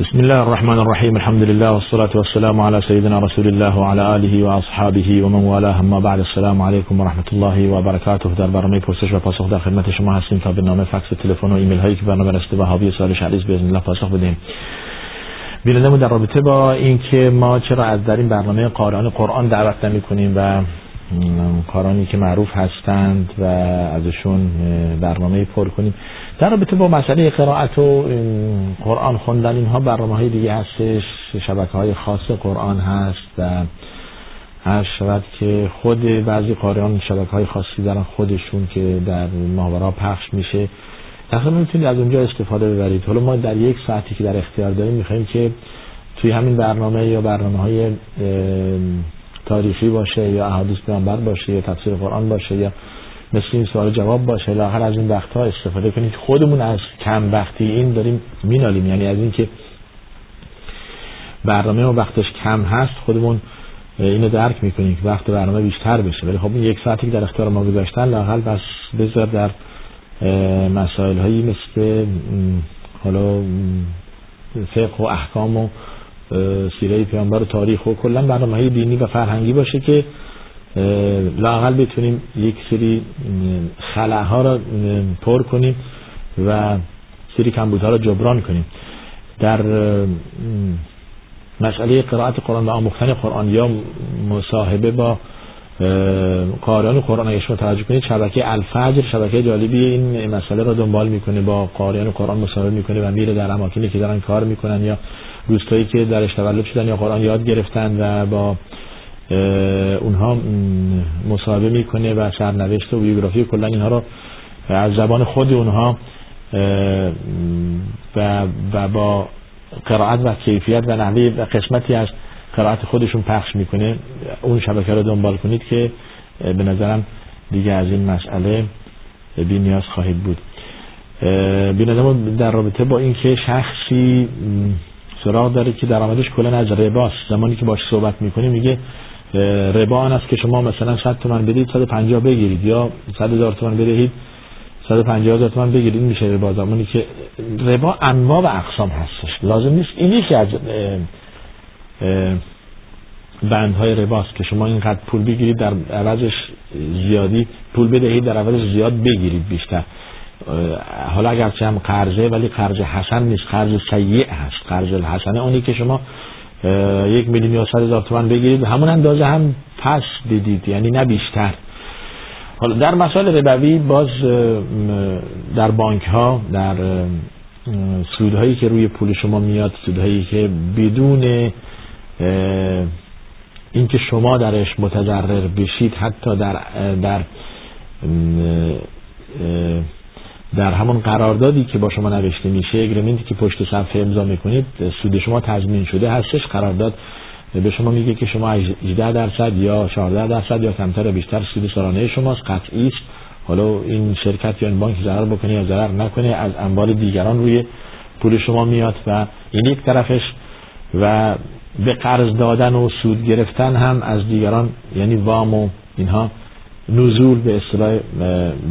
بسم الله الرحمن الرحیم الحمد لله والصلاة والسلام على سيدنا رسول الله وعلى آله وأصحابه ومن والاه اما بعد السلام علیکم و رحمت الله و برکاته در برنامه پرسش و پاسخ در خدمت شما هستیم تا به نام فکس تلفن و ایمیل هایی که برنامه رسته حاوی سوال شعریز باذن الله پاسخ بدیم بینندمون در رابطه با اینکه ما چرا از در این برنامه قارئان قرآن دعوت نمی کنیم و کارانی که معروف هستند و ازشون برنامه پر کنیم. در رابطه با مسئله قرائت و قرآن خوندن اینها برنامه های دیگه هستش شبکه های خاص قرآن هست و هر شود که خود بعضی قارئان شبکه های خاصی دارن خودشون که در ماورا پخش میشه. تقریبا می‌تونید از اونجا استفاده ببرید. حالا ما در یک ساعتی که در اختیار داریم می‌خوایم که توی همین برنامه یا برنامه های تاریخی باشه یا احادیث پیامبر باشه یا تفسیر قرآن باشه یا مثل این سوال جواب باشه لاغر از این وقت ها استفاده کنید. خودمون از کم وقتی این داریم مینالیم. یعنی از اینکه برنامه و وقتش کم هست خودمون اینو درک می‌کنیم که وقت برنامه بیشتر بشه. ولی خب این یک ساعتی که در اختیار ما گذاشتن لاقل بس بذار در مسائل هایی مثل حالا فقه و احکام و سیره پیامبر و تاریخ و کلا برنامه دینی و فرهنگی باشه که لاقل بتونیم یک سری خلاها را پر کنیم و سری کمبودها را جبران کنیم. در مسئله قرائت قرآن و آموختن قرآن یا مصاحبه با قارئان قرآن اگه شما توجه کنید شبکه الفجر شبکه جالبی این مسئله را دنبال می‌کنه با قارئان قرآن مصاحبه می‌کنه و میره در اماکنی که دارن کار می‌کنن یا دوستایی که درش تولد شدن یا قرآن یاد گرفتن و با اونها مصاحبه می‌کنه و سرنوشت و بیوگرافی کلا اینها رو از زبان خود اونها و, و با قرائت و کیفیت و نحوه و قسمتی از قرائت خودشون پخش می‌کنه. اون شبکه رو دنبال کنید که به نظرم دیگه از این مسئله بی نیاز خواهید بود. بی در رابطه با اینکه شخصی سراغ داره که درآمدش کلا از رباست زمانی که باش صحبت می‌کنی میگه ربا آن است که شما مثلا 100 تومن بدید 150 بگیرید. یا 100 هزار تومن بدهید 150 هزار تومن بگیرید میشه ربا. زمانی که ربا انواع و اقسام هستش. لازم نیست. این یکی از بندهای رباست که شما اینقدر پول بگیرید در عوضش زیادی پول بدهید در عوضش زیاد بگیرید بیشتر. حالا اگرچه هم قرضه ولی قرض حسن نیست. قرض سیع هست. قرض الحسنه. اونی که شما یک میلیون یا صد هزار تومن بگیرید همون اندازه هم پس بدید یعنی نه بیشتر. حالا در مسائل ربوی باز در بانک ها در سودهایی که روی پول شما میاد سودهایی که بدون اینکه شما درش متضرر بشید حتی در در در همون قراردادی که با شما نوشته میشه اگریمنتی که پشت صفحه امضا می‌کنید سود شما تضمین شده هستش. قرارداد به شما میگه که شما 18 درصد یا 14 درصد یا کمتر بیشتر سود سالانه شماست. قطعی است. حالا این شرکت یا این بانک ضرر بکنه یا ضرر نکنه از اموال دیگران روی پول شما میاد و این یک طرفش. و به قرض دادن و سود گرفتن هم از دیگران یعنی وام و اینها نزول به اصطلاح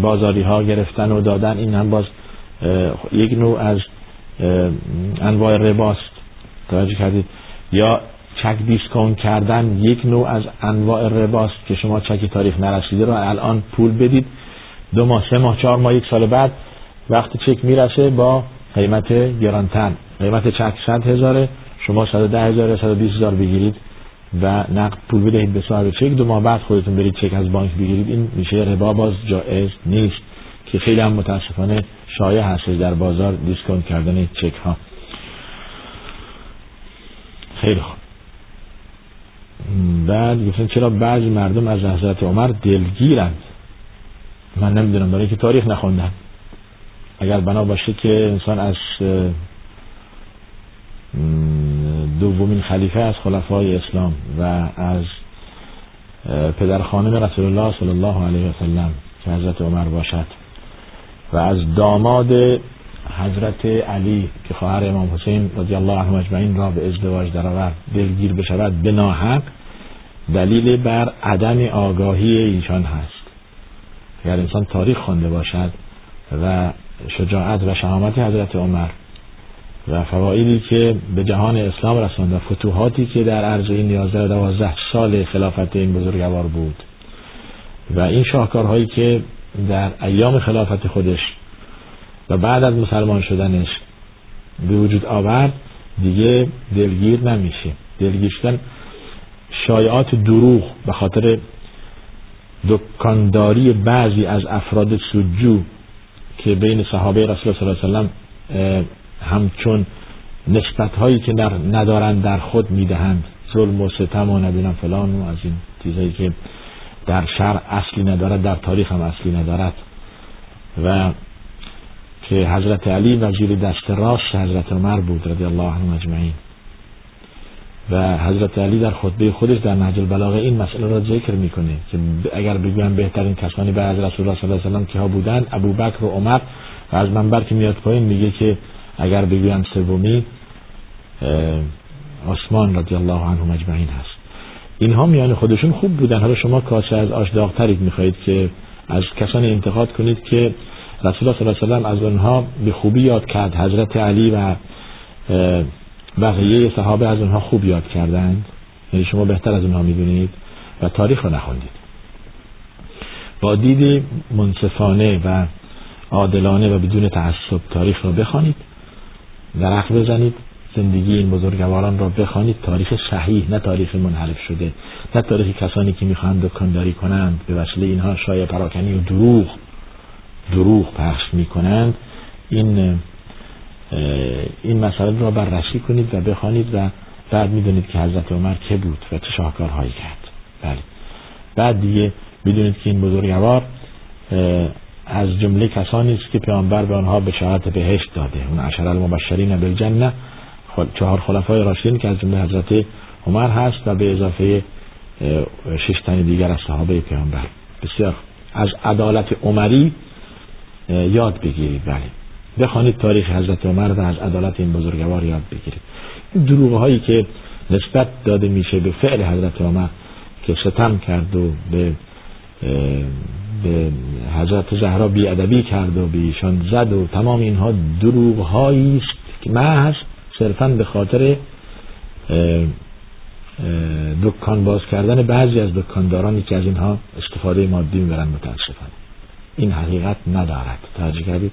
بازاری ها گرفتن و دادن این هم باز یک نوع از انواع رباست. توجه کردید. یا چک دیسکاونت کردن یک نوع از انواع رباست که شما چک تاریخ نرسیده رو الان پول بدید. دو ماه سه ماه چهار ماه یک سال بعد وقتی چک می‌رسه با قیمت گرانتر. قیمت چک صد هزاره شما ده هزار صد بیس هزار بگیرید. و نقد پول بدهید به صاحب چک دو ماه بعد خودتون برید چک از بانک بگیرید. این میشه ربا باز جایز نیست که خیلی هم متاسفانه شایع هست در بازار دیسکانت کردن چک ها. خیلی خوب. بعد گفتن چرا بعضی مردم از حضرت عمر دلگیرند؟ من نمی‌دونم برای که تاریخ نخوندن. اگر بنا باشه که انسان از دومین خلیفه از خلفای اسلام و از پدر خانم رسول الله صلی الله علیه وسلم که حضرت عمر باشد و از داماد حضرت علی که خواهر امام حسین رضی الله عنه اجمعین را به ازدواج درآورد دلگیر بشود به ناحق دلیل بر عدم آگاهی ایشان هست. اگر انسان تاریخ خوانده باشد و شجاعت و شهامت حضرت عمر و فوایدی که به جهان اسلام رساند و فتوحاتی که در عرض این 11 دوازده سال خلافت این بزرگوار بود. و این شاهکارهایی که در ایام خلافت خودش و بعد از مسلمان شدنش به وجود آورد دیگه دلگیر نمیشه. دلگیر شدن شایعات دروغ به خاطر دکانداری بعضی از افراد سجو که بین صحابه رسول صلی الله علیه وسلم همچون نسبت هایی که در ندارند در خود می‌دهند. ظلم و ستم و نبینم فلان و از این چیزهایی که در شرع اصلی ندارد در تاریخ هم اصلی ندارد. و که حضرت علی وزیر دست راست حضرت عمر بود رضی الله عنه اجمعین. و حضرت علی در خطبه خودش در نهج البلاغه این مسئله را ذکر می‌کنه که اگر بگویم بهترین کسانی بعد رسول الله صلی الله علیه و که ها بودن ابوبکر و عمر و از منبر که میاد پایین میگه که اگر بگویم سومی عثمان رضی الله عنه مجمعین هست. اینها میان خودشون خوب بودن. حالا شما کاسه از آش داغترید می‌خواهید که از کسانی انتقاد کنید که رسول الله صلی الله علیه از آنها به خوبی یاد کرد. حضرت علی و بقیه صحابه از اونها خوب یاد کردند. یعنی شما بهتر از اونها می‌دونید و تاریخ رو نخوندید. با دیدی منصفانه و عادلانه و بدون تعصب تاریخ را بخوانید. درخ بزنید زندگی این بزرگواران را بخوانید. تاریخ صحیح نه تاریخ منحرف شده نه تاریخ کسانی که می‌خواهند دکانداری کنند. به وسیله اینها شایع پراکنی و دروغ دروغ پخش می‌کنند. این این مسئله را بررسی کنید و بخوانید و بعد می‌دونید که حضرت عمر که بود و چه شاهکارهایی کرد. بله. بعد دیگه بدونید که این بزرگوار از جمله کسانی است که پیامبر به آنها بشارت بهشت داده. اون عشر المبشرین بالجنه چهار خلفای راشدین که از جمله حضرت عمر هست و به اضافه شش تن دیگر از صحابه پیامبر. بسیار. از عدالت عمری یاد بگیرید. بله. بخوانید تاریخ حضرت عمر و از عدالت این بزرگوار یاد بگیرید. این دروغ هایی که نسبت داده میشه به فعل حضرت عمر که ستم کرد و به به حضرت زهرا ادبی کرد و به ایشان زد و تمام اینها دروغ هایی است که محض صرفا به خاطر دکان باز کردن بعضی از دکاندارانی که از اینها استفاده مادی می‌برن متاسفانه. این حقیقت ندارد. توجه کردید؟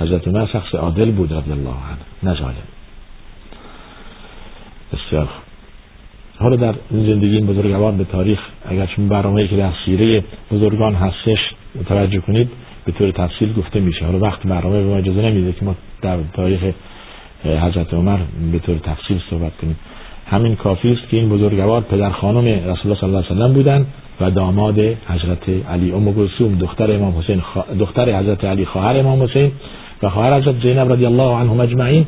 حضرت عمر شخص عادل بود رضی الله عنه. نه ظالم. بسیار حالا در زندگی این بزرگوار به تاریخ اگر شما برنامه که در سیره بزرگان هستش توجه کنید به طور تفصیل گفته میشه. حالا وقت برنامه به ما اجازه نمیده که ما در تاریخ حضرت عمر به طور تفصیل صحبت کنیم. همین کافی است که این بزرگوار پدر خانم رسول الله صلی الله علیه و بودن و داماد حضرت علی ام کلثوم دختر امام حسین دختر حضرت علی خواهر امام حسین و خواهر حضرت زینب رضی الله عنهم اجمعین.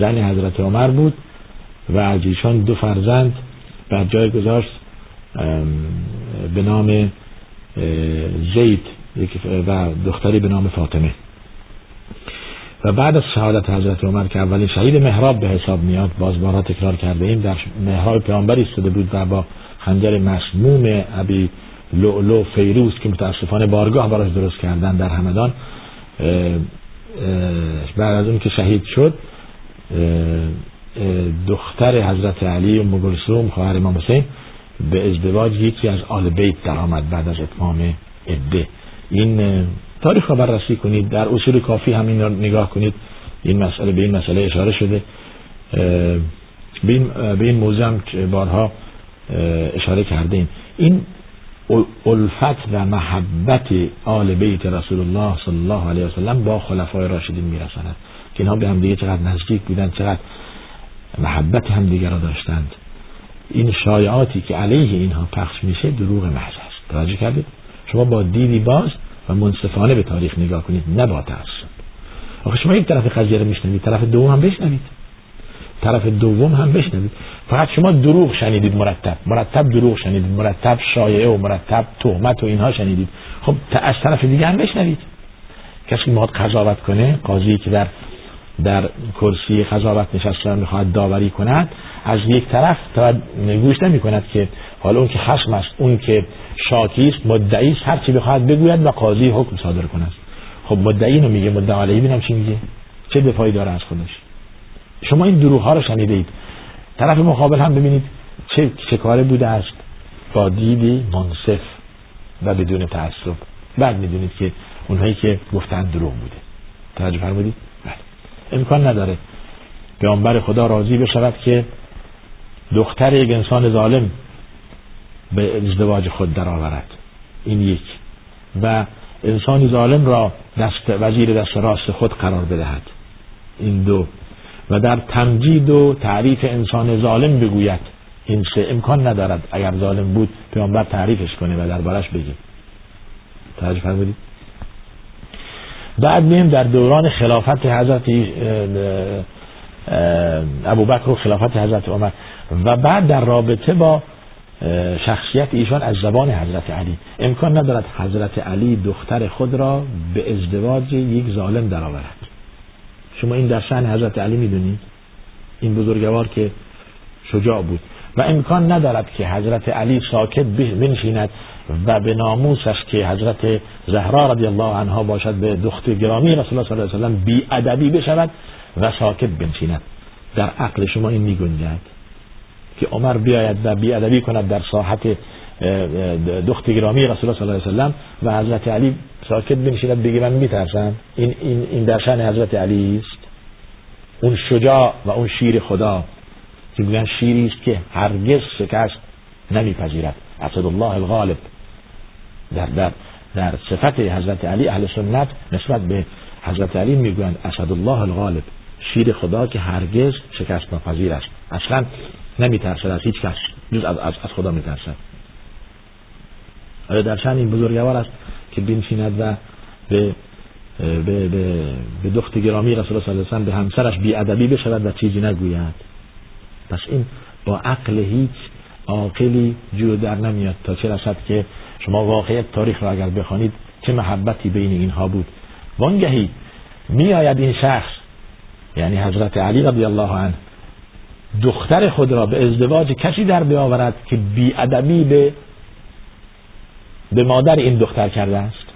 زن حضرت عمر بود و از ایشان دو فرزند بر جای گذاشت به نام زید و دختری به نام فاطمه. و بعد از شهادت حضرت عمر که اولین شهید محراب به حساب میاد باز بارها تکرار کرده ایم در محراب پیامبر ایستاده بود و با خنجر مسموم ابی لؤلؤ فیروز که متاسفانه بارگاه براش درست کردن در همدان بعد از اون که شهید شد دختر حضرت علی و مگلسوم خواهر امام حسین به ازدواج یکی از آل بیت در آمد بعد از اتمام عده. این تاریخ رو بررسی کنید در اصول کافی همین رو نگاه کنید. این مسئله به این مسئله اشاره شده. به این موضوع هم بارها اشاره کردیم. این الفت و محبت آل بیت رسول الله صلی الله علیه وسلم با خلفای راشدین می‌رسند که اینها به هم دیگه چقدر نزدیک بودن چقدر محبت هم دیگر را داشتند. این شایعاتی که علیه اینها پخش میشه دروغ محض است. توجه کردید؟ شما با دیدی باز و منصفانه به تاریخ نگاه کنید نه با تعصب آخه شما یک طرف قضیه رو میشنوید طرف دوم هم بشنوید. طرف دوم هم بشنوید. فقط شما دروغ شنیدید مرتب. مرتب دروغ شنیدید مرتب شایعه و مرتب تهمت و اینها شنیدید. خب از طرف دیگه هم بشنوید. کسی می‌خواد قضاوت کنه قاضی که در در کرسی قضاوت نشسته می‌خواد داوری کند. از یک طرف گوش نمی کند که حالا اون که خشم است اون که شاکی است مدعی است هر چی بخواهد بگوید و قاضی حکم صادر کند. خب مدعی رو میگه مدعی علیه بینم چی میگه. چه دفاعی داره از خودش. شما این دروغ ها رو شنیده اید طرف مقابل هم ببینید چه, چه کاره بوده است. با دیدی منصف و بدون تعصب. بعد می‌دونید که اونهایی که گفتن دروغ بوده. توجه فرمودید؟ بله. امکان نداره. پیامبر خدا راضی بشود که دختر یک انسان ظالم به ازدواج خود درآورد. این یک. و انسانی ظالم را دست وزیر دست راست خود قرار بدهد. این دو. و در تمجید و تعریف انسان ظالم بگوید. این سه امکان ندارد اگر ظالم بود پیامبر تعریفش کنه و دربارش بگه. توجه فرمودید. بعد میم در دوران خلافت حضرت ابوبکر و خلافت حضرت عمر. و بعد در رابطه با شخصیت ایشان از زبان حضرت علی. امکان ندارد حضرت علی دختر خود را به ازدواج یک ظالم درآورد. شما این در حضرت علی می‌دونید؟ این بزرگوار که شجاع بود. و امکان ندارد که حضرت علی ساکت بنشیند. و به ناموسش که حضرت زهرا رضی الله عنها باشد به دختر گرامی رسول الله صلی الله علیه و بی ادبی بشود و ساکت بنشیند. در عقل شما این میگنجد که عمر بیاید و بی ادبی کند در ساحت دختر گرامی رسول الله صلی الله علیه و و حضرت علی ساکت بنشیند بگه من میترسم. این این این در شان حضرت علی است. اون شجاع و اون شیر خدا که میگن شیری است که هرگز شکست نمیپذیرد. اسد الله الغالب. در در در صفت حضرت علی اهل سنت نسبت به حضرت علی می‌گویند اسد الله الغالب شیر خدا که هرگز شکست ناپذیر است. اصلا نمیترسد از هیچ کس جز از, از, از خدا میترسد. آیا در شان این بزرگوار است که بنشیند و به به, به, به دخت گرامی رسول الله صلی الله به همسرش بی ادبی بشود و چیزی نگوید؟ پس این با عقل هیچ عاقلی جو در نمیاد تا چه رسد که شما واقعیت تاریخ را اگر بخوانید چه محبتی بین اینها بود؟ وانگهی می آید این شخص یعنی حضرت علی رضی الله عنه دختر خود را به ازدواج کسی در بیاورد که ادبی به به مادر این دختر کرده است؟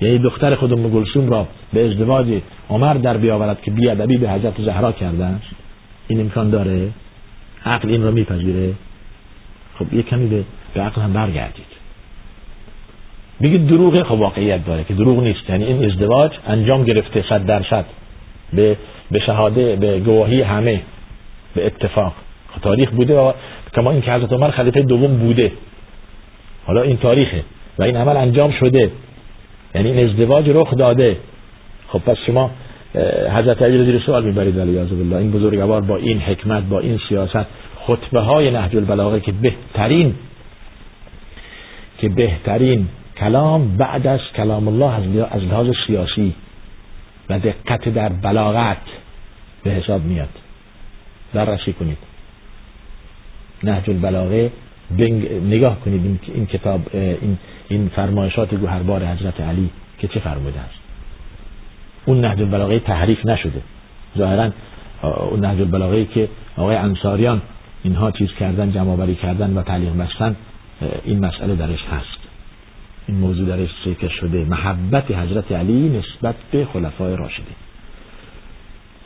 یعنی دختر خود ام را به ازدواج عمر در بیاورد که ادبی به حضرت زهرا کرده است؟ این امکان داره؟ عقل این را میپذیره؟ خب یک کمی به, به عقل هم برگردید. بگید دروغه خب واقعیت داره که دروغ نیست. یعنی این ازدواج انجام گرفته صد درصد. به به شهاده به گواهی همه. به اتفاق. خب تاریخ بوده و کما این که حضرت عمر خلیفه دوم بوده. حالا این تاریخه و این عمل انجام شده. یعنی این ازدواج رخ داده. خب پس شما حضرت علی زیر سوال می‌برید ولی بالله. این بزرگوار با این حکمت با این سیاست خطبه های نهج البلاغه که بهترین که بهترین کلام بعد از کلام الله از لحاظ سیاسی و دقت در بلاغت به حساب میاد. بررسی کنید. نهج البلاغه نگاه کنید این, کتاب این, این فرمایشات گوهربار حضرت علی که چه فرموده است. اون نهج البلاغه تحریف نشده. ظاهرا اون نهج البلاغه که آقای انصاریان اینها چیز کردن جمع کردن و تعلیق بستن این مسئله درش هست. این موضوع درش ذکر شده. محبت حضرت علی نسبت به خلفای راشدین.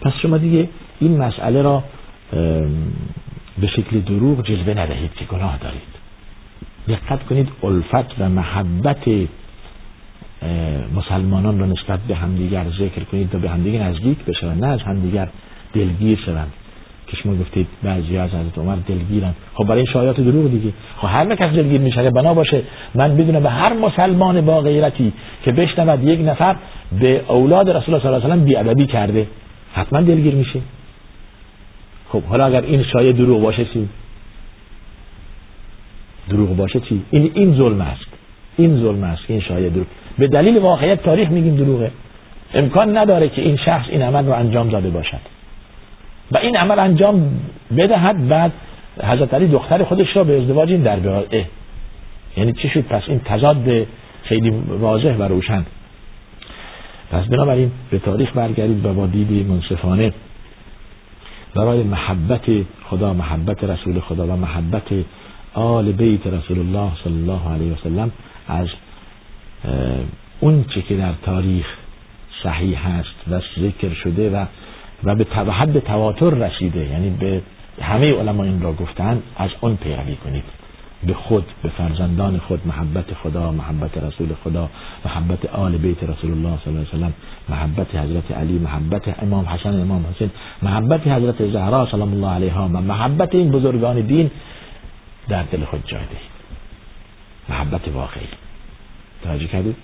پس شما دیگه این مسئله را به شکل دروغ جلوه ندهید که گناه دارید. دقت کنید الفت و محبت مسلمانان را نسبت به همدیگر ذکر کنید تا به همدیگر نزدیک بشوند. نه از همدیگر دلگیر شوند. که شما گفتید بعضی از حضرت عمر دلگیرن. خب برای شایعات دروغ دیگه. خب هر کس دلگیر میشه بنا باشه من بدونم به هر مسلمان با غیرتی که بشنود یک نفر به اولاد رسول الله صلی الله علیه و آله کرده حتما دلگیر میشه. خب حالا اگر این شایعه دروغ باشه چی؟ دروغ باشه چی؟ این این ظلم است. این ظلم است این شایعه دروغ. به دلیل واقعیت تاریخ میگیم دروغه. امکان نداره که این شخص این عمل رو انجام داده باشد. و این عمل انجام بدهد بعد حضرت علی دختر خودش را به ازدواج این در بیاره یعنی چی شد؟ پس این تضاد خیلی واضح و روشن. پس بنابراین به تاریخ برگردید و با دید منصفانه. برای محبت خدا محبت رسول خدا و محبت آل بیت رسول الله صلی الله علیه وسلم از اون چه که در تاریخ صحیح هست و ذکر شده و و به حد تواتر رسیده. یعنی به همه علما این را گفتن از اون پیروی کنید. به خود به فرزندان خود محبت خدا محبت رسول خدا محبت آل بیت رسول الله صلی الله علیه وسلم محبت حضرت علی محبت امام حسن امام حسین محبت حضرت زهرا سلام الله علیها و محبت این بزرگان دین در دل خود جای دهید. محبت واقعی. توجه کردید؟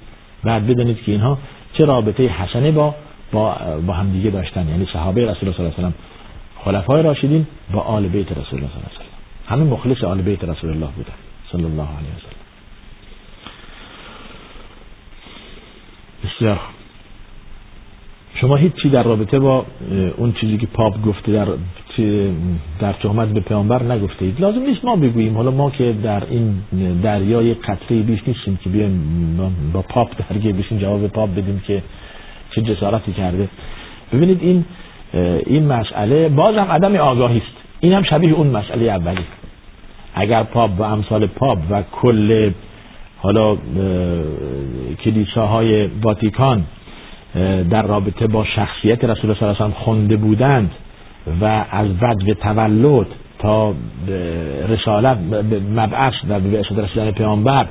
بعد بدانید که اینها چه رابطه حسنه با با, با همدیگه داشتن. یعنی صحابه رسول الله صلی الله علیه و خلفای راشدین با آل بیت رسول الله صلی الله علیه و همه مخلص آل بیت رسول الله بودن صلی الله علیه و سلم. بسیار شما هیچی در رابطه با اون چیزی که پاپ گفته در در تهمت به پیامبر نگفته اید لازم نیست ما بگوییم. حالا ما که در این دریای قطره بیش نیستیم که بیایم با پاپ درگیر بشیم جواب پاپ بدیم که چه جسارتی کرده. ببینید این این مسئله بازم عدم آگاهی است. این هم شبیه اون مسئله اولی. اگر پاپ و امثال پاپ و کل حالا کلیساهای واتیکان در رابطه با شخصیت رسول صلی الله علیه و خونده بودند و از وجه تولد تا رسالت مبعث و به رسیدن پیامبر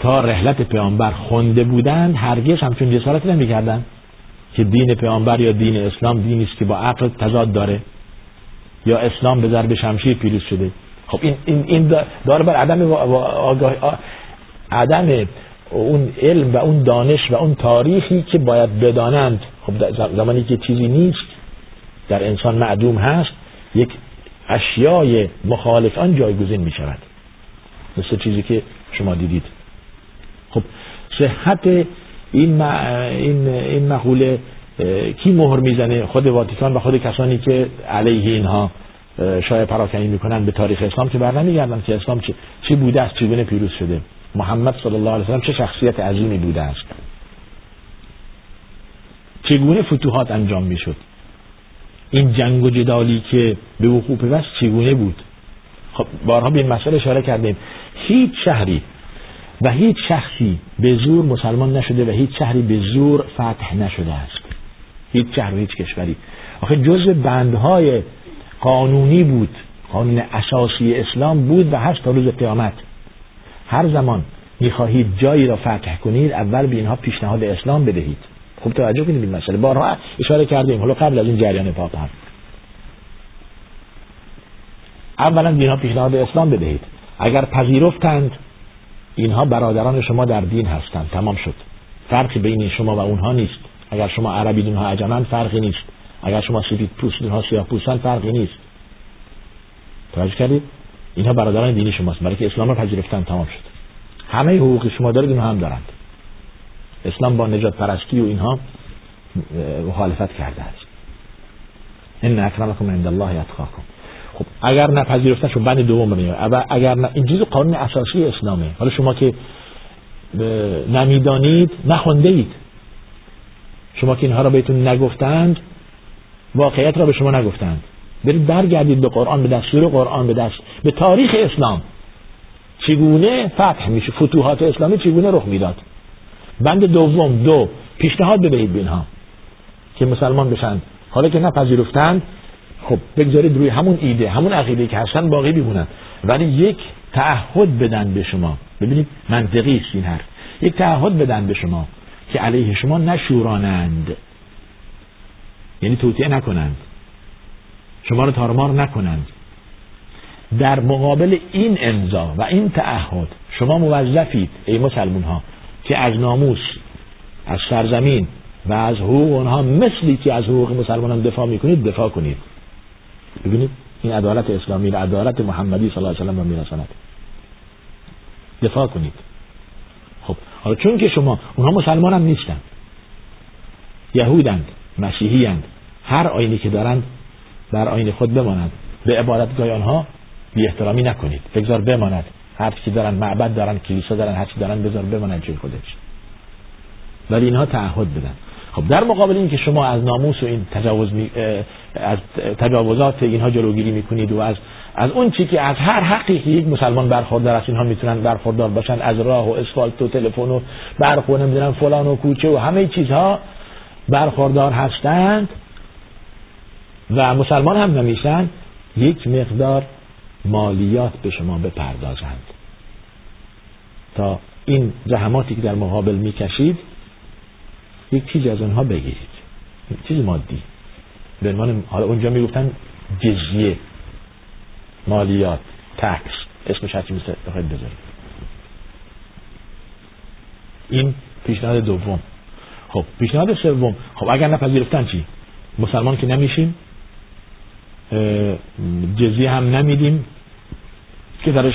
تا رحلت پیامبر خونده بودند هرگز همچون جسارت نمی‌کردند. که دین پیامبر یا دین اسلام دینی است که با عقل تضاد داره یا اسلام به ضرب شمشیر پیروز شده. خب این این این داره بر عدم آگاه عدم اون علم و اون دانش و اون تاریخی که باید بدانند. خب زمانی که چیزی نیست در انسان معدوم هست یک اشیای مخالف آن جایگزین می شود. مثل چیزی که شما دیدید. خب صحت این این این مقوله کی مهر می‌زنه؟ خود واتیکان و خود کسانی که علیه اینها شای پراکنی می‌کنن به تاریخ اسلام که بر نمیگردن که اسلام چی, چی بوده است چگونه پیروز شده. محمد صلی الله علیه وسلم چه شخصیت عظیمی بوده است. چگونه فتوحات انجام می‌شد؟ این جنگ و جدالی که به وقوع پیوست چگونه بود؟ خب بارها به این مسئله اشاره کردیم. هیچ شهری و هیچ شخصی به زور مسلمان نشده و هیچ شهری به زور فتح نشده است. هیچ شهر و هیچ کشوری. آخه جز بندهای قانونی بود قانون اساسی اسلام بود و هست تا روز قیامت. هر زمان می‌خواهید جایی را فتح کنید اول به اینها پیشنهاد اسلام بدهید. خوب توجه کنید این مسئله. بارها اشاره کردیم. حالا قبل از این جریان پاپ هم. اولا به اینها پیشنهاد اسلام بدهید. اگر پذیرفتند اینها برادران شما در دین هستند. تمام شد. فرقی بین شما و اونها نیست. اگر شما عربی اونها عجمن فرقی نیست. اگر شما سفید پوست اونها سیاه پوستن فرقی نیست. توجه کردید؟ اینها برادران دینی شماست. برای که اسلام رو پذیرفتن تمام شد. همه حقوق شما دارید اونها هم دارند. اسلام با نجات پرستی و اینها مخالفت کرده است. ان اکرمکم عند الله اتقاکم. خب اگر نپذیرفتن شما بند دوم میاد اگر نه این چیز قانون اساسی اسلامه. حالا شما که نمی‌دانید نخونده اید شما که اینها را بهتون نگفتند واقعیت را به شما نگفتند. برید برگردید به قرآن به دستور قرآن به دست به تاریخ اسلام. چگونه فتح میشه؟ فتوحات اسلامی چگونه رخ می‌داد؟ بند دوم دو. پیشنهاد بدهید به اینها که مسلمان بشن. حالا که نپذیرفتند خب بگذارید روی همون ایده همون عقیده که هستن باقی بمونن ولی یک تعهد بدن به شما. ببینید منطقی است این حرف. یک تعهد بدن به شما که علیه شما نشورانند یعنی توطئه نکنند. شما رو تارمار نکنند. در مقابل این امضا و این تعهد شما موظفید ای مسلمون ها که از ناموس از سرزمین و از حقوق اونها مثلی که از حقوق مسلمانان دفاع می‌کنید دفاع کنید. ببینید این عدالت اسلامی و عدالت محمدی صلی الله علیه و سلم میرساند دفاع کنید. خب حالا چون که شما اونها مسلمان هم نیستن. یهودند مسیحیند هر آینی که دارند در آین خود بمانند. به عبادتگاه آنها بی احترامی نکنید. بگذار بماند. هر چی دارن معبد دارن کلیسا دارن هر چی دارن بذار بماند جای خودش. ولی اینها تعهد بدن. خب در مقابل این که شما از ناموس و این تجاوز می از تجاوزات اینها جلوگیری می‌کنید و از از اون چی که از هر حقی که یک مسلمان برخوردار است اینها می‌تونن برخوردار باشن از راه و اسفالت و تلفن و برق و نمی‌دونم فلان و کوچه و همه چیزها برخوردار هستند و مسلمان هم نمیشن یک مقدار مالیات به شما بپردازند. تا این زحماتی که در مقابل می‌کشید یک چیزی از اونها بگیرید. چیز مادی. به عنوان حالا اونجا می‌گفتن جزیه. مالیات. تکس اسمش هرچی مثل بخواید بذارید. این پیشنهاد دوم. خب پیشنهاد سوم. خب اگر نپذیرفتن چی؟ مسلمان که نمیشیم؟ جزیه هم نمیدیم؟ که درش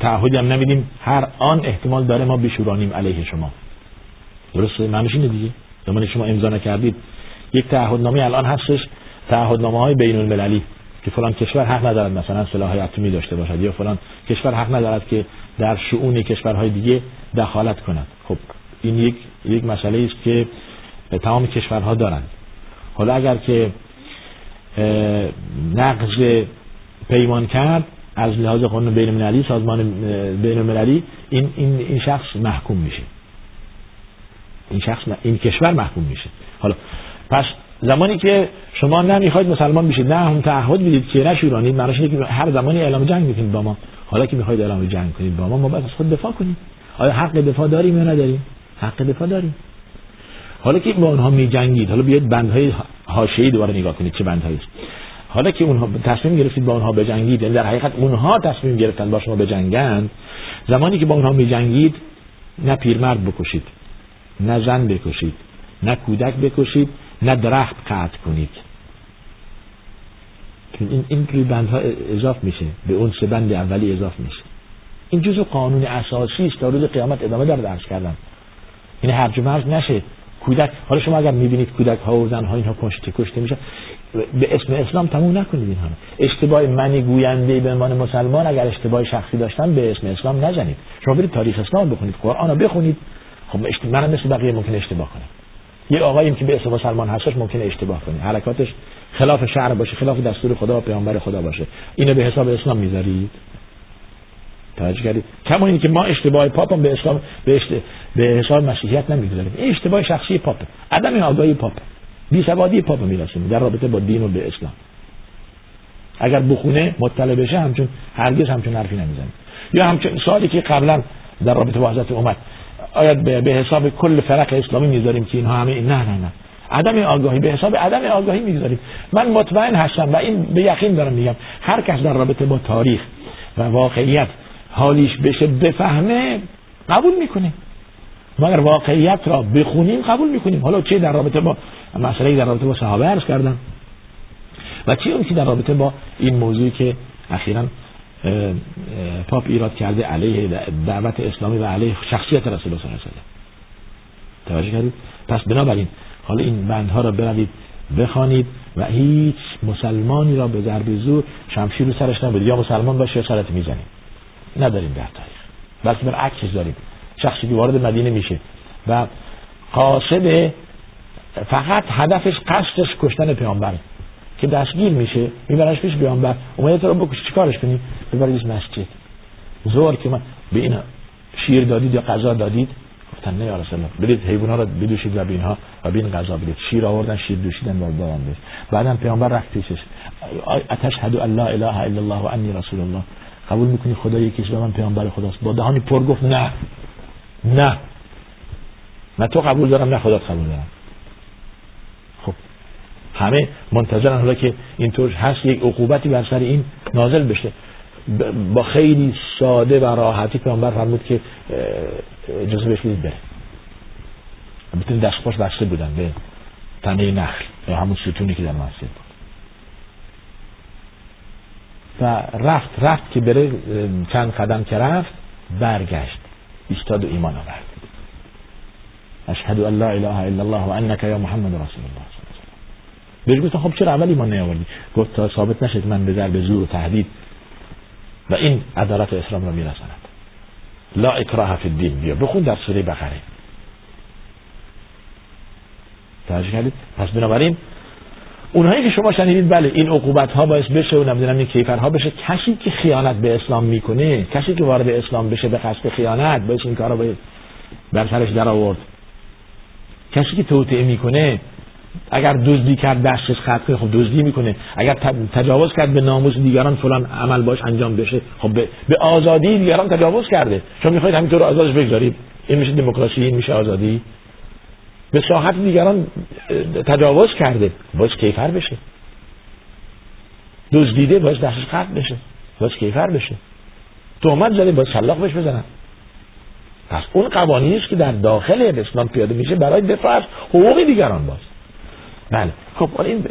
تعهدی هم نمیدیم؟ هر آن احتمال داره ما بشورانیم علیه شما. درسته؟ معنیش اینه دیگه. زمانی شما امضا نکردید. یک تعهدنامه الان هستش. تعهدنامه های بین المللی که فلان کشور حق ندارد مثلا سلاح اتمی داشته باشد یا فلان کشور حق ندارد که در شؤون کشورهای دیگه دخالت کند. خب این یک یک مسئله است که تمام کشورها دارند. حالا اگر که نقض پیمان کرد از لحاظ قانون بین المللی سازمان بین المللی این, این, این شخص محکوم میشه. این شخص این کشور محکوم میشه. حالا پس زمانی که شما نمی‌خواید مسلمان بشید نه هم تعهد می‌دید که نشورانید معنیش اینه که هر زمانی اعلام جنگ می‌کنید با ما. حالا که می‌خواید اعلام جنگ کنید با ما ما باید از خود دفاع کنیم. آیا حق دفاع داریم یا نداریم؟ حق دفاع داریم. حالا که با اونها میجنگید حالا بیاید بندهای حاشیه‌ای دوباره نگاه کنید چه بندهایی حالا که اونها تصمیم گرفتید با اونها بجنگید یعنی در حقیقت اونها تصمیم گرفتن با شما بجنگند زمانی که با اونها میجنگید نه پیرمرد بکشید. نه زن بکشید نه کودک بکشید نه درخت قطع کنید. این این روی بندها اضاف میشه به اون سه بند اولی اضاف میشه. این جزء قانون اساسی است تا روز قیامت ادامه داره درس کردن این هرج و مرج نشه. کودک حالا شما اگر می‌بینید کودک ها و زن ها اینها کشته کشته میشه به اسم اسلام تموم نکنید اینها اشتباه منی گوینده به عنوان مسلمان اگر اشتباه شخصی داشتن به اسم اسلام نزنید. شما برید تاریخ اسلام بخونید قرآن رو بخونید. خب منم مثل بقیه ممکن اشتباه کنم. یه آقایی که به اسم مسلمان هستش ممکنه اشتباه کنه. حرکاتش خلاف شرع باشه خلاف دستور خدا و پیامبر خدا باشه. اینو به حساب اسلام می‌ذارید؟ توجه کردید؟ کما اینی که ما اشتباه پاپ به اسلام به, به حساب مسیحیت نمی‌گذاریم این اشتباه شخصی پاپ عدم آگاهی پاپ بی سوادی پاپ می‌رسیم در رابطه با دین و به اسلام. اگر بخونه مطلع بشه همچون هرگز همچون حرفی نمی‌زنه. یا همچون سوالی که قبلا در رابطه با حضرت اومد آیا به حساب کل فرق اسلامی می‌ذاریم که اینها همه نه نه نه. عدم آگاهی به حساب عدم آگاهی می‌ذاریم. من مطمئن هستم و این به یقین دارم میگم هر کس در رابطه با تاریخ و واقعیت حالیش بشه بفهمه قبول می‌کنه. مگر واقعیت را بخونیم قبول می‌کنیم. حالا چه در رابطه با مسئله در رابطه با صحابه عرض کردم. و چه اون در رابطه با این موضوعی که اخیرا پاپ ایراد کرده علیه دعوت اسلامی و علیه شخصیت رسول الله صلی الله علیه و توجه کردید؟ پس بنابراین حالا این بندها را بروید بخوانید و هیچ مسلمانی را به ضرب زور شمشیر رو سرش نبود یا مسلمان باشه سرت می‌زنیم نداریم در تاریخ. بلکه بر عکس داریم. شخصی که وارد مدینه میشه. و قاصد فقط هدفش قصدش کشتن پیامبر. که دستگیر میشه. میبرنش پیش پیامبر. اومده تو رو بکش. چیکارش کنی؟ ببریش مسجد. زور که من به این شیر دادید یا غذا دادید؟ گفتن نه یا رسول الله. برید حیونا رو بدوشید و بینها و بین غذا بدید. شیر آوردن شیر دوشیدن و دادن بهش. بعدم پیامبر رفت پیشش. اتشهد ان لا اله الا الله و انی رسول الله. قبول می‌کنی خدا یکیش و من پیامبر خداست. با دهانی پر گفت نه. نه. نه تو قبول دارم نه خدا قبول دارم. خب. همه منتظرن حالا که اینطور هست یک عقوبتی بر سر این نازل بشه. با خیلی ساده و راحتی پیامبر فرمود که اجازه بهش بدید بره. البته دست بسته بودن به تنه نخل یا همون ستونی که در مسجد بود. و رفت رفت که بره چند قدم که رفت برگشت. ایستاد و ایمان آورد. اشهد ان لا اله الا الله و انک یا محمد رسول الله بهش گفتن خب چرا اول ایمان نیاوردی؟ گفت تا ثابت نشد من به ضرب زور و تهدید و این عدالت اسلام را میرساند لا اکراه فی الدین. بیا بخون در سوره بقره. توجه کردید؟ پس بنابراین اونهایی که شما شنیدید بله این عقوبت ها باعث بشه و نمی‌دونم این کیفر ها بشه. کسی که خیانت به اسلام می‌کنه کسی که وارد اسلام بشه به قصد خیانت باعث این کارا باید بر سرش در آورد کسی که توطئه می‌کنه اگر دزدی کرد دستش خط خب دزدی می‌کنه. اگر تجاوز کرد به ناموس دیگران فلان عمل باش انجام بشه خب به, آزادی دیگران تجاوز کرده. شما می‌خواید همینطور آزادش بگذارید. این میشه دموکراسی این میشه آزادی. به ساحت دیگران تجاوز کرده. باید کیفر بشه. دزدیده باید دستش قطع بشه. باید کیفر بشه. تهمت زده باید سلاق بهش بزنن. پس اون قوانینی که در داخل اسلام پیاده میشه برای دفاع از حقوق دیگران باز. بله. خب این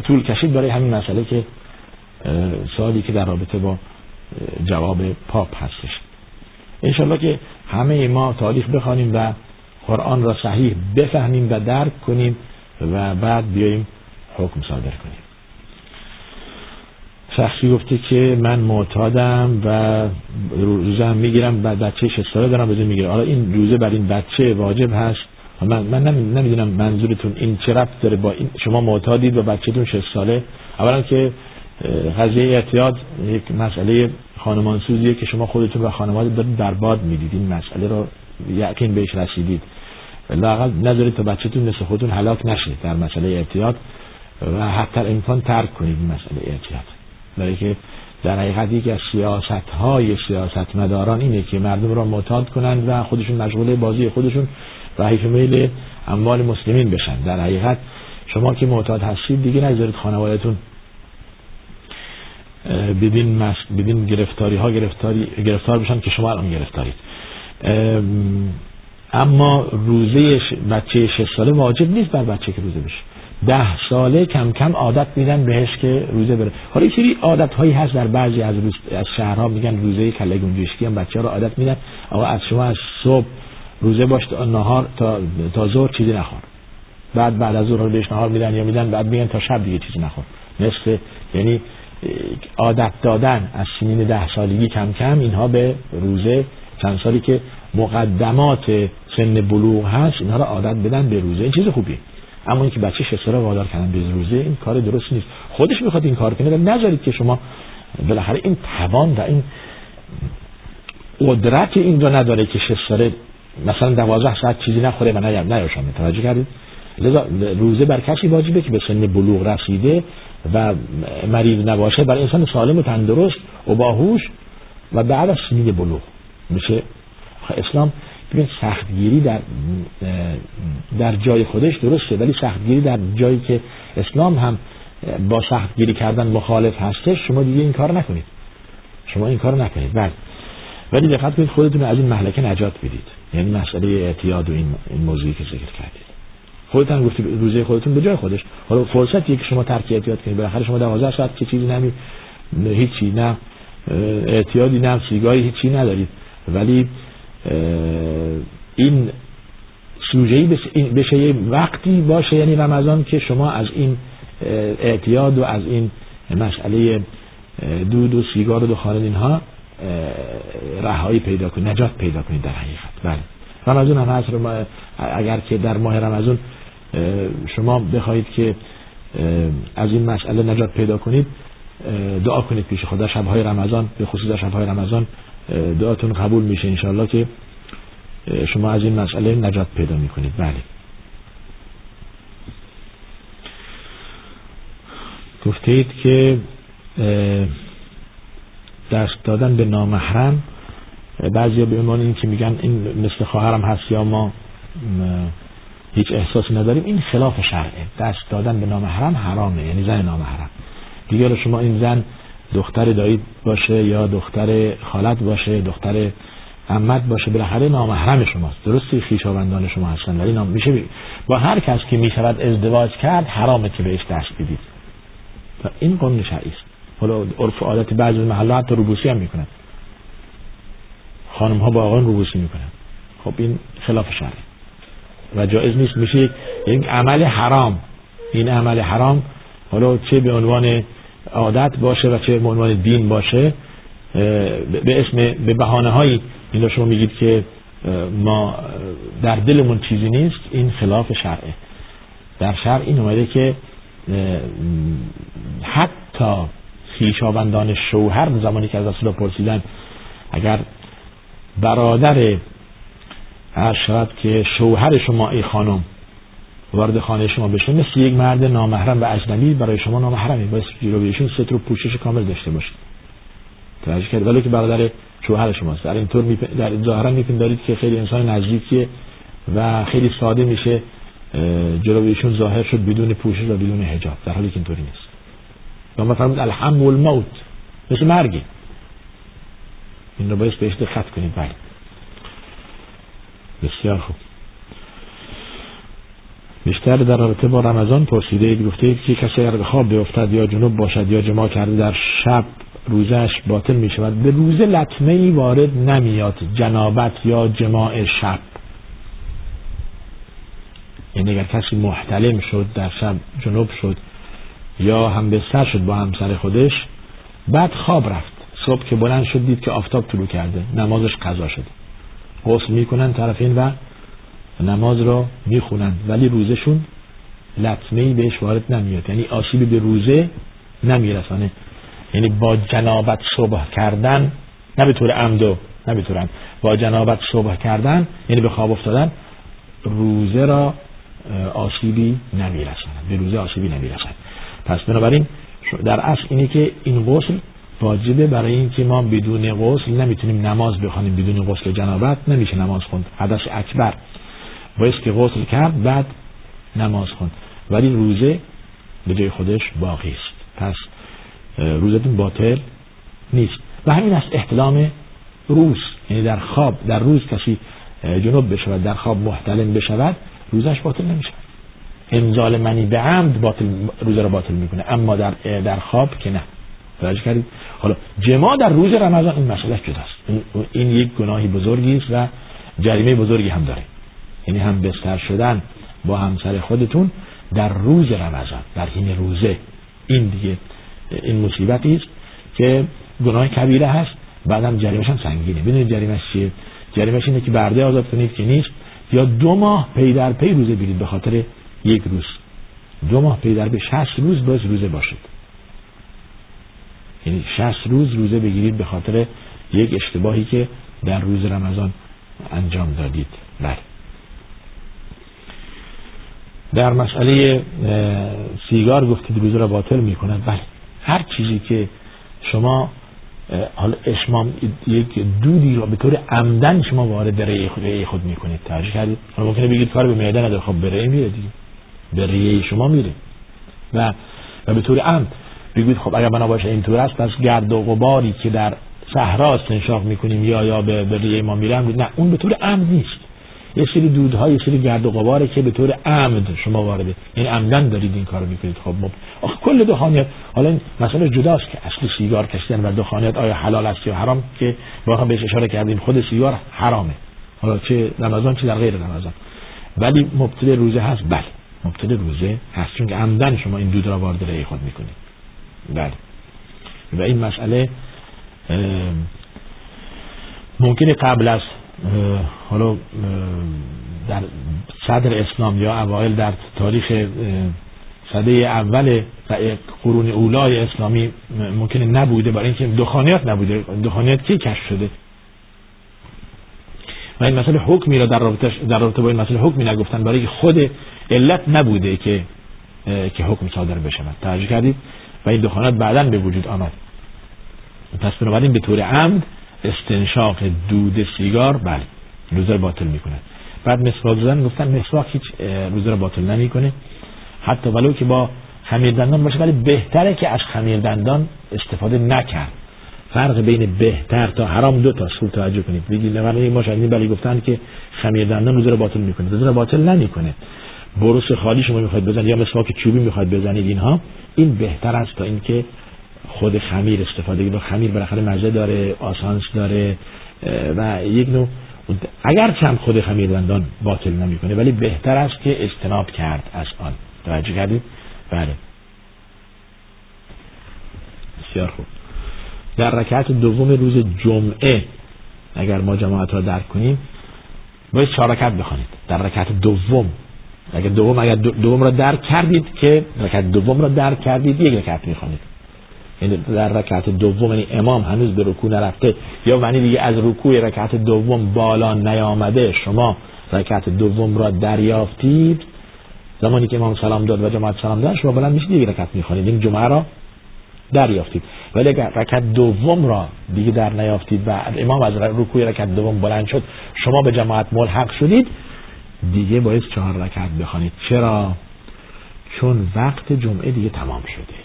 طول کشید برای همین مسئله که سوالی که در رابطه با جواب پاپ هستش. انشالله که همه ما تاریخ بخوانیم و قرآن را صحیح بفهمیم و درک کنیم و بعد بیاییم حکم صادر کنیم. شخصی گفته که من معتادم و روزه هم می‌گیرم و بچه 6 ساله دارم روزه می‌گیرم. حالا این روزه بر این بچه واجب هست؟ من, من نمی‌دونم منظورتون این چه رفت داره با این شما معتادید و بچهتون 6 ساله. اولا که قضیه اعتیاد یک مسئله خانمانسوزیه که شما خودتون و خانواده دارید برباد می‌دید. این مسئله رو یقین بهش رسیدید. لاقل نذارید تا بچهتون مثل خودتون هلاک نشه در مسئله اعتیاد و حتی امکان ترک کنید این مسئله اعتیاد. برای که در حقیقت یکی از سیاست های سیاست مداران اینه که مردم را معتاد کنند و خودشون مشغول بازی خودشون و حیف میل اموال مسلمین بشن. در حقیقت شما که معتاد هستید دیگه نگذارید خانوادتون بدین, مس... بدین گرفتاری ها گرفتاری... گرفتار بشن که شما الان گرفتارید. اما روزه بچه 6 ساله واجب نیست بر بچه که روزه بشه. ده ساله کم کم عادت میدن بهش که روزه بره. حالا یه عادت هایی هست در بعضی از از شهرها میگن روزه کله گنجشکی هم بچه رو عادت میدن. آقا از شما از صبح روزه باش تا نهار تا تا ظهر چیزی نخور بعد بعد از ظهر بهش نهار میدن یا میدن بعد میگن تا شب دیگه چیزی نخور مثل یعنی عادت دادن از سنین ده سالگی کم کم اینها به روزه چند سالی که مقدمات سن بلوغ هست اینها را عادت بدن به روزه. این چیز خوبیه. اما اینکه بچه شش وادار کردن به روزه این کار درست نیست. خودش می‌خواد این کار کنه. نذارید که شما بالاخره این توان و این قدرت این رو نداره که شش ساله مثلا دوازده ساعت چیزی نخوره و نیم نیاشم. توجه کردید؟ لذا روزه بر کسی واجبه که به سن بلوغ رسیده و مریض نباشه. برای انسان سالم و تندرست و باهوش و بعد از سنین بلوغ. میشه؟ اسلام ببین سختگیری در در جای خودش درسته ولی سختگیری در جایی که اسلام هم با سختگیری کردن مخالف هستش شما دیگه این کار نکنید. شما این کار نکنید. بله ولی دقت کنید خودتون از این محلکه نجات بدید. یعنی مسئله اعتیاد و این, این موضوعی که ذکر کردید. خودتون گفتی روزه خودتون به جای خودش. حالا فرصتیه که شما ترک اعتیاد کنید. بالاخره شما 12 ساعت که چیزی نمی هیچی نه اعتیادی نه سیگاری هیچی ندارید. ولی این سوژه‌ای بشه یه وقتی باشه یعنی رمضان که شما از این اعتیاد و از این مسئله دود و سیگار و دخان اینها رهایی پیدا کنید نجات پیدا کنید در حقیقت. بله. رمضان هم هست اگر که در ماه رمضان شما بخواهید که از این مسئله نجات پیدا کنید دعا کنید پیش خدا. شبهای رمضان به خصوص شبهای رمضان دعاتون قبول میشه انشاءالله که شما از این مسئله نجات پیدا می‌کنید. بله. گفتید که دست دادن به نامحرم بعضی به عنوان این که میگن این مثل خواهرم هست یا ما هیچ احساسی نداریم این خلاف شرعه. دست دادن به نامحرم حرامه یعنی زن نامحرم. دیگر شما این زن دختر دایید باشه یا دختر خالت باشه دختر عمت باشه بالاخره نامحرم شماست. درستی خیشاوندان شما هستن ولی نام میشه با هر کس که می‌شود ازدواج کرد حرامه که بهش دست بدید. این قانون شرعی است. حالا عرف عادت بعضی محلات حتی روبوسی هم می‌کنن. خانم ها با آقایان روبوسی می‌کنن. خب این خلاف شرعی و جایز نیست میشه یک عمل حرام. این عمل حرام حالا چه به عنوان عادت باشه و چه به عنوان دین باشه به اسم به بهانه هایی این شما میگید که ما در دلمون چیزی نیست این خلاف شرعه. در شرع این اومده که حتی خیشاوندان شوهر زمانی که از رسول پرسیدن اگر برادر هر که شوهر شما ای خانم وارد خانه شما بشه مثل یک مرد نامحرم و اجنبی برای شما نامحرمی باید جلوی ستر و پوشش کامل داشته باشید توجه کرد. ولی که برادر شوهر شماست. در اینطور میپ... در ظاهرا میپندارید که خیلی انسان نزدیکیه و خیلی ساده میشه جلویشون ظاهر شد بدون پوشش و بدون حجاب. در حالی که اینطوری نیست. ما فرمود الحم و الموت مثل مرگی این رو باید بهش دقت کنید بله بسیار خوب. بیشتر در رابطه با رمضان پرسیده گفته که کسی اگر خواب بیفتد یا جنوب باشد یا جماع کرده در شب روزش باطل می شود به روز لطمه ای وارد نمیاد جنابت یا جماع شب. یعنی اگر کسی محتلم شد در شب جنوب شد یا هم بستر شد با همسر خودش بعد خواب رفت. صبح که بلند شد دید که آفتاب طلوع کرده نمازش قضا شده. غسل می‌کنن طرفین و نماز را می‌خونن. ولی روزشون لطمه ای بهش وارد نمیاد. یعنی آسیبی به روزه نمیرسانه. یعنی با جنابت صبح کردن نه به طور عمد نه به طور با جنابت صبح کردن یعنی به خواب افتادن روزه را آسیبی نمی‌رسند به روزه آسیبی نمی‌رسند پس بنابراین در اصل اینه که این غسل واجبه برای اینکه ما بدون غسل نمی‌تونیم نماز بخوانیم. بدون غسل جنابت نمیشه نماز خوند. حدث اکبر. باید که غسل کرد بعد نماز خوند. ولی روزه به جای خودش باقی است. پس روزتون باطل نیست. و همین است احتلام روز. یعنی در خواب در روز کسی جنوب بشود در خواب محتلم بشود روزش باطل نمیشه. انزال منی به عمد باطل روز را باطل می‌کنه. اما در در خواب که نه. توجه کردید؟ حالا جما در روز رمضان این مسئله جداست. این, این یک گناهی بزرگی است و جریمه بزرگی هم داره. یعنی هم بستر شدن با همسر خودتون در روز رمضان در حین روزه. این دیگه این مصیبتی است که گناه کبیره هست. بعدم جریمش هم سنگینه. ببینید جریمش چیه؟ جریمش اینه که برده آزاد کنید که نیست. یا دو ماه پی در پی روزه بگیرید به خاطر یک روز. دو ماه پی در پی 60 روز باز روزه باشید. یعنی 60 روز روزه بگیرید به خاطر یک اشتباهی که در روز رمضان انجام دادید. بله. در مسئله سیگار گفتید روزه را باطل می کند بله. هر چیزی که شما حالا اشمام یک دودی را به طور عمدن شما وارد ریه خود, خود می‌کنید. توجه کردید؟ ممکنه بگید کار به معده نداره خب به ریه میره به ریه شما میره و و به طور عمد بگید خب اگر بنا باشه اینطور است پس گرد و غباری که در صحرا استنشاق می‌کنیم یا یا به, به ریه ما میره نه اون به طور عمد نیست. یه سری دودها یه سری گرد و غباره که به طور عمد شما وارده یعنی عمدن دارید این کارو می‌کنید. خب مب... آخه کل دخانیات حالا این مسئله جداست که اصل سیگار کشیدن و دخانیات آیا حلال است یا حرام که با هم بهش اشاره کردیم خود سیگار حرامه. حالا چه رمضان چه در غیر رمضان. ولی مبتل روزه هست بله. مبتل روزه هست. چون که عمدن شما این دود را وارد رای خود می‌کنید. بله. و این مسئله ممکنه قبل از حالا در صدر اسلام یا اوایل در تاریخ صده اول قرون اولای اسلامی ممکنه نبوده. برای اینکه دخانیات نبوده. دخانیات کی کشف شده؟ و این مسئله حکمی را در رابطه, در رابطه با این مسئله حکمی نگفتن. برای خود علت نبوده که که حکم صادر بشود. توجه کردید؟ و این دخانیات بعدا به وجود آمد. پس بنابراین به طور عمد استنشاق دود سیگار بله روزه رو باطل می‌کنه بعد مسواک زدن گفتن مسواک هیچ روزه رو باطل نمی‌کنه. حتی ولو که با خمیر دندان باشه ولی بهتره که از خمیر دندان استفاده نکرد. فرق بین بهتر تا حرام دو تا خوب توجه کنید. بگید ولی ما شاید بلی گفتن که خمیر دندان روزه رو باطل می‌کنه. روزه رو باطل نمی‌کنه. بروس خالی شما می‌خواید بزنید یا مسواک چوبی می‌خواید بزنید اینها این بهتر است تا اینکه خود خمیر استفاده کنید. خمیر بالاخره مزه داره آسانس داره و یک نوع اگر چند خود خمیر دندان باطل نمی‌کنه ولی بهتر است که اجتناب کرد از آن. توجه کردید؟ بله. بسیار خوب. در رکعت دوم روز جمعه اگر ما جماعت را درک کنیم باید چهار رکعت بخوانید. در رکعت دوم اگر دوم اگر دوم را درک کردید که رکعت دوم را درک کردید یک رکعت می‌خوانید. یعنی در رکعت دوم یعنی امام هنوز به رکوع نرفته یا معنی دیگه از رکوع رکعت دوم بالا نیامده شما رکعت دوم را دریافتید زمانی که امام سلام داد و جماعت سلام داد شما بلند میشید یک رکعت می‌خوانید. این جمعه را دریافتید. ولی اگر رکعت دوم را دیگه در نیافتید و امام از رکوع رکعت دوم بلند شد شما به جماعت ملحق شدید دیگه باید چهار رکعت بخوانید. چرا؟ چون وقت جمعه دیگه تمام شده.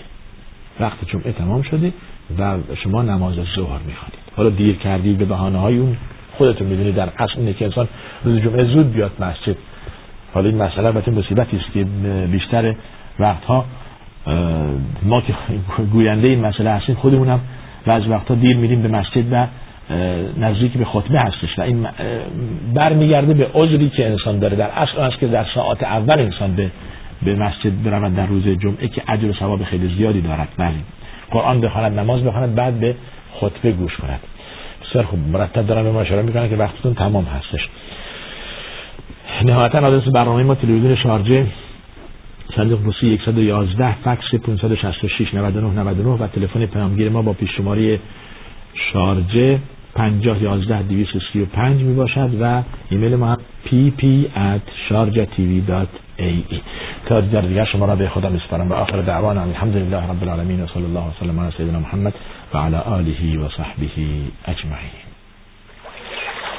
وقت جمعه تمام شده و شما نماز ظهر می‌خوانید. حالا دیر کردید به بهانه های اون. خودتون می‌دونید در اصل اینه که انسان روز جمعه زود بیاد مسجد. حالا این مسئله البته مصیبتی است که بیشتر وقتها ما که گوینده این مسئله هستیم خودمونم بعض وقتها دیر میریم به مسجد و نزدیک به خطبه هستش و این برمیگرده به عذری که انسان داره در اصل است که در ساعت اول انسان به به مسجد برود در روز جمعه که اجر و ثواب خیلی زیادی دارد. بله. قرآن بخواند نماز بخواند بعد به خطبه گوش کند. بسیار خوب. مرتب دارم به ما می‌کنم که وقتتون تمام هستش. نهایتا آدرس برنامه ما تلویزیون شارجه صندوق پستی 111 فکس 566 99 99 و تلفن پیامگیر ما با پیش شماره شارجه. 50 11 235 می باشد و ایمیل ما pp at sharjatv.ae تا در دیگر شما را به خدا میسپارم و آخر دعوانا الحمدلله رب العالمین و صلی الله وسلم علی سیدنا محمد و علی آله و صحبه اجمعین.